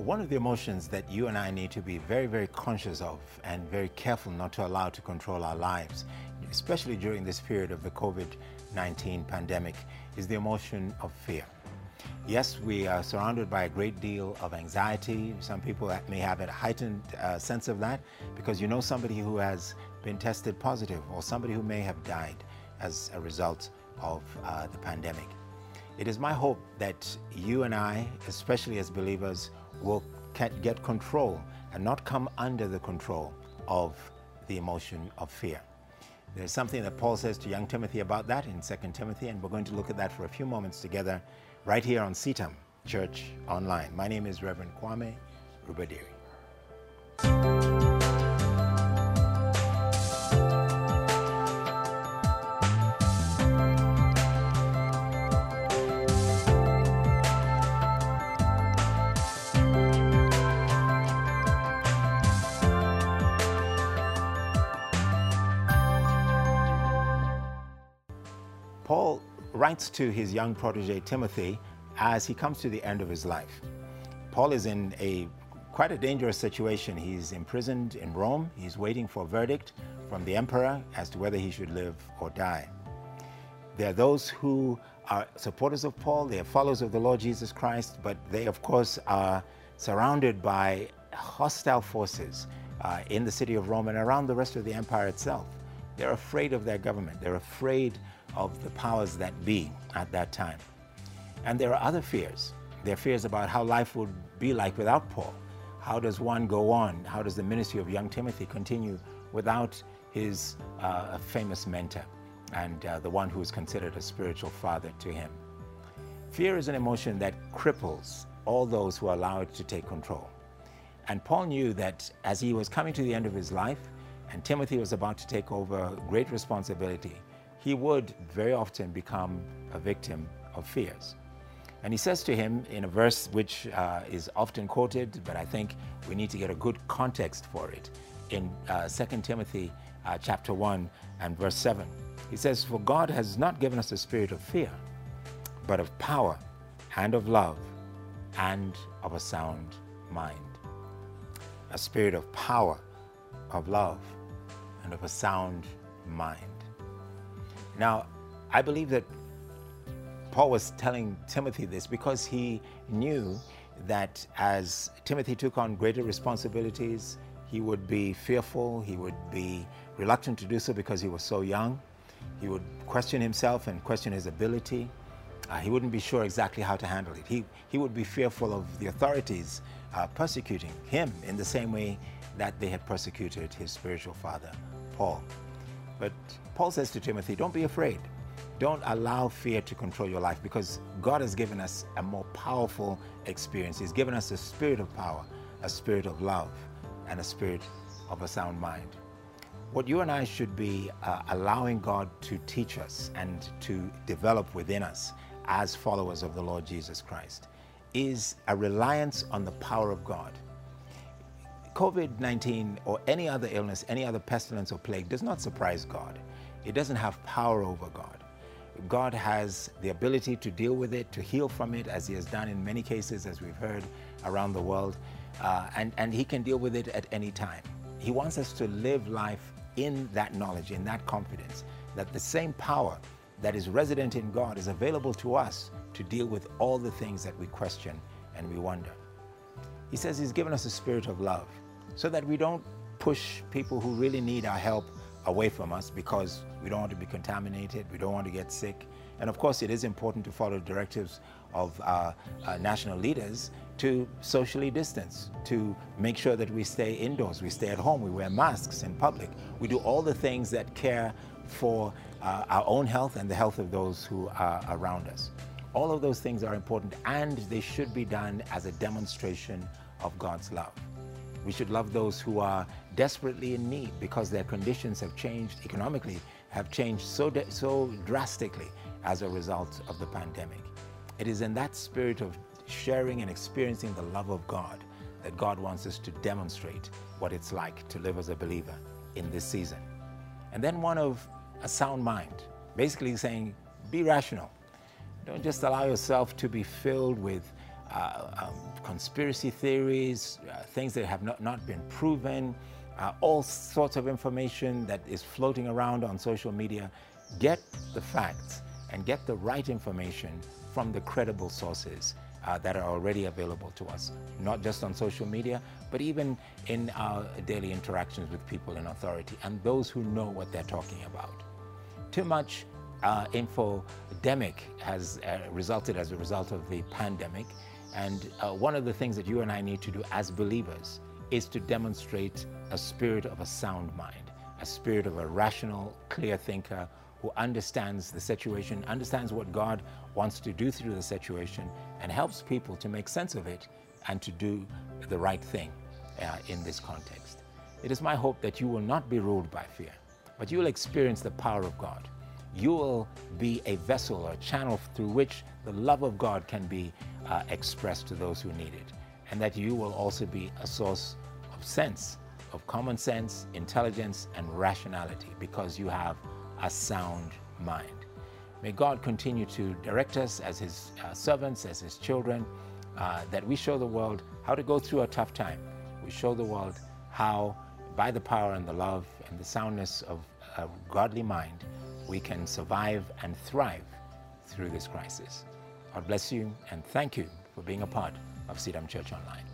one of the emotions that you and I need to be very, very conscious of and very careful not to allow to control our lives, especially during this period of the COVID 19 pandemic, is the emotion of fear. Yes, we are surrounded by a great deal of anxiety. Some people may have a heightened uh, sense of that because you know somebody who has been tested positive or somebody who may have died as a result of uh, the pandemic. It is my hope that you and I, especially as believers, will get control and not come under the control of the emotion of fear. There's something that Paul says to young Timothy about that in 2 Timothy, and we're going to look at that for a few moments together right here on CITAM Church Online. My name is Reverend Kamau Rubadiri. Paul writes to his young protege Timothy as he comes to the end of his life. Paul is in a quite a dangerous situation. He's imprisoned in Rome. He's waiting for a verdict from the emperor as to whether he should live or die. There are those who are supporters of Paul, they are followers of the Lord Jesus Christ, but they, of course, are surrounded by hostile forces uh, in the city of Rome and around the rest of the empire itself. They're afraid of their government. They're afraid of the powers that be at that time. And there are other fears. There are fears about how life would be like without Paul. How does one go on? How does the ministry of young Timothy continue without his uh, famous mentor and uh, the one who is considered a spiritual father to him? Fear is an emotion that cripples all those who allow it to take control. And Paul knew that as he was coming to the end of his life and Timothy was about to take over great responsibility, he would very often become a victim of fears. And he says to him in a verse which uh, is often quoted, but I think we need to get a good context for it, in uh, 2 Timothy uh, chapter 1 and verse 7. He says, For God has not given us a spirit of fear, but of power and of love and of a sound mind. A spirit of power, of love, and of a sound mind. Now, I believe that Paul was telling Timothy this because he knew that as Timothy took on greater responsibilities, he would be fearful, he would be reluctant to do so because he was so young. He would question himself and question his ability. Uh, he wouldn't be sure exactly how to handle it. He, he would be fearful of the authorities uh, persecuting him in the same way that they had persecuted his spiritual father, Paul. But Paul says to Timothy, don't be afraid. Don't allow fear to control your life because God has given us a more powerful experience. He's given us a spirit of power, a spirit of love, and a spirit of a sound mind. What you and I should be uh, allowing God to teach us and to develop within us as followers of the Lord Jesus Christ is a reliance on the power of God. COVID 19 or any other illness, any other pestilence or plague does not surprise God. It doesn't have power over God. God has the ability to deal with it, to heal from it, as He has done in many cases, as we've heard around the world. Uh, and, and He can deal with it at any time. He wants us to live life in that knowledge, in that confidence, that the same power that is resident in God is available to us to deal with all the things that we question and we wonder. He says He's given us a spirit of love so that we don't push people who really need our help away from us because we don't want to be contaminated, we don't want to get sick. And of course, it is important to follow directives of our, our national leaders to socially distance, to make sure that we stay indoors, we stay at home, we wear masks in public. We do all the things that care for uh, our own health and the health of those who are around us. All of those things are important and they should be done as a demonstration of God's love. We should love those who are desperately in need because their conditions have changed economically, have changed so, so drastically as a result of the pandemic. It is in that spirit of sharing and experiencing the love of God that God wants us to demonstrate what it's like to live as a believer in this season. And then one of a sound mind, basically saying, be rational. Don't just allow yourself to be filled with um, conspiracy theories, uh, things that have not, not been proven, uh, all sorts of information that is floating around on social media. Get the facts and get the right information from the credible sources uh, that are already available to us, not just on social media, but even in our daily interactions with people in authority and those who know what they're talking about. Too much uh, infodemic has uh, resulted as a result of the pandemic. And uh, one of the things that you and I need to do as believers is to demonstrate a spirit of a sound mind, a spirit of a rational, clear thinker who understands the situation, understands what God wants to do through the situation, and helps people to make sense of it and to do the right thing uh, in this context. It is my hope that you will not be ruled by fear, but you will experience the power of God. You will be a vessel or channel through which the love of God can be uh, expressed to those who need it, and that you will also be a source of sense, of common sense, intelligence, and rationality because you have a sound mind. May God continue to direct us as His uh, servants, as His children, uh, that we show the world how to go through a tough time. We show the world how, by the power and the love and the soundness of a godly mind, we can survive and thrive through this crisis. God bless you and thank you for being a part of CITAM Church Online.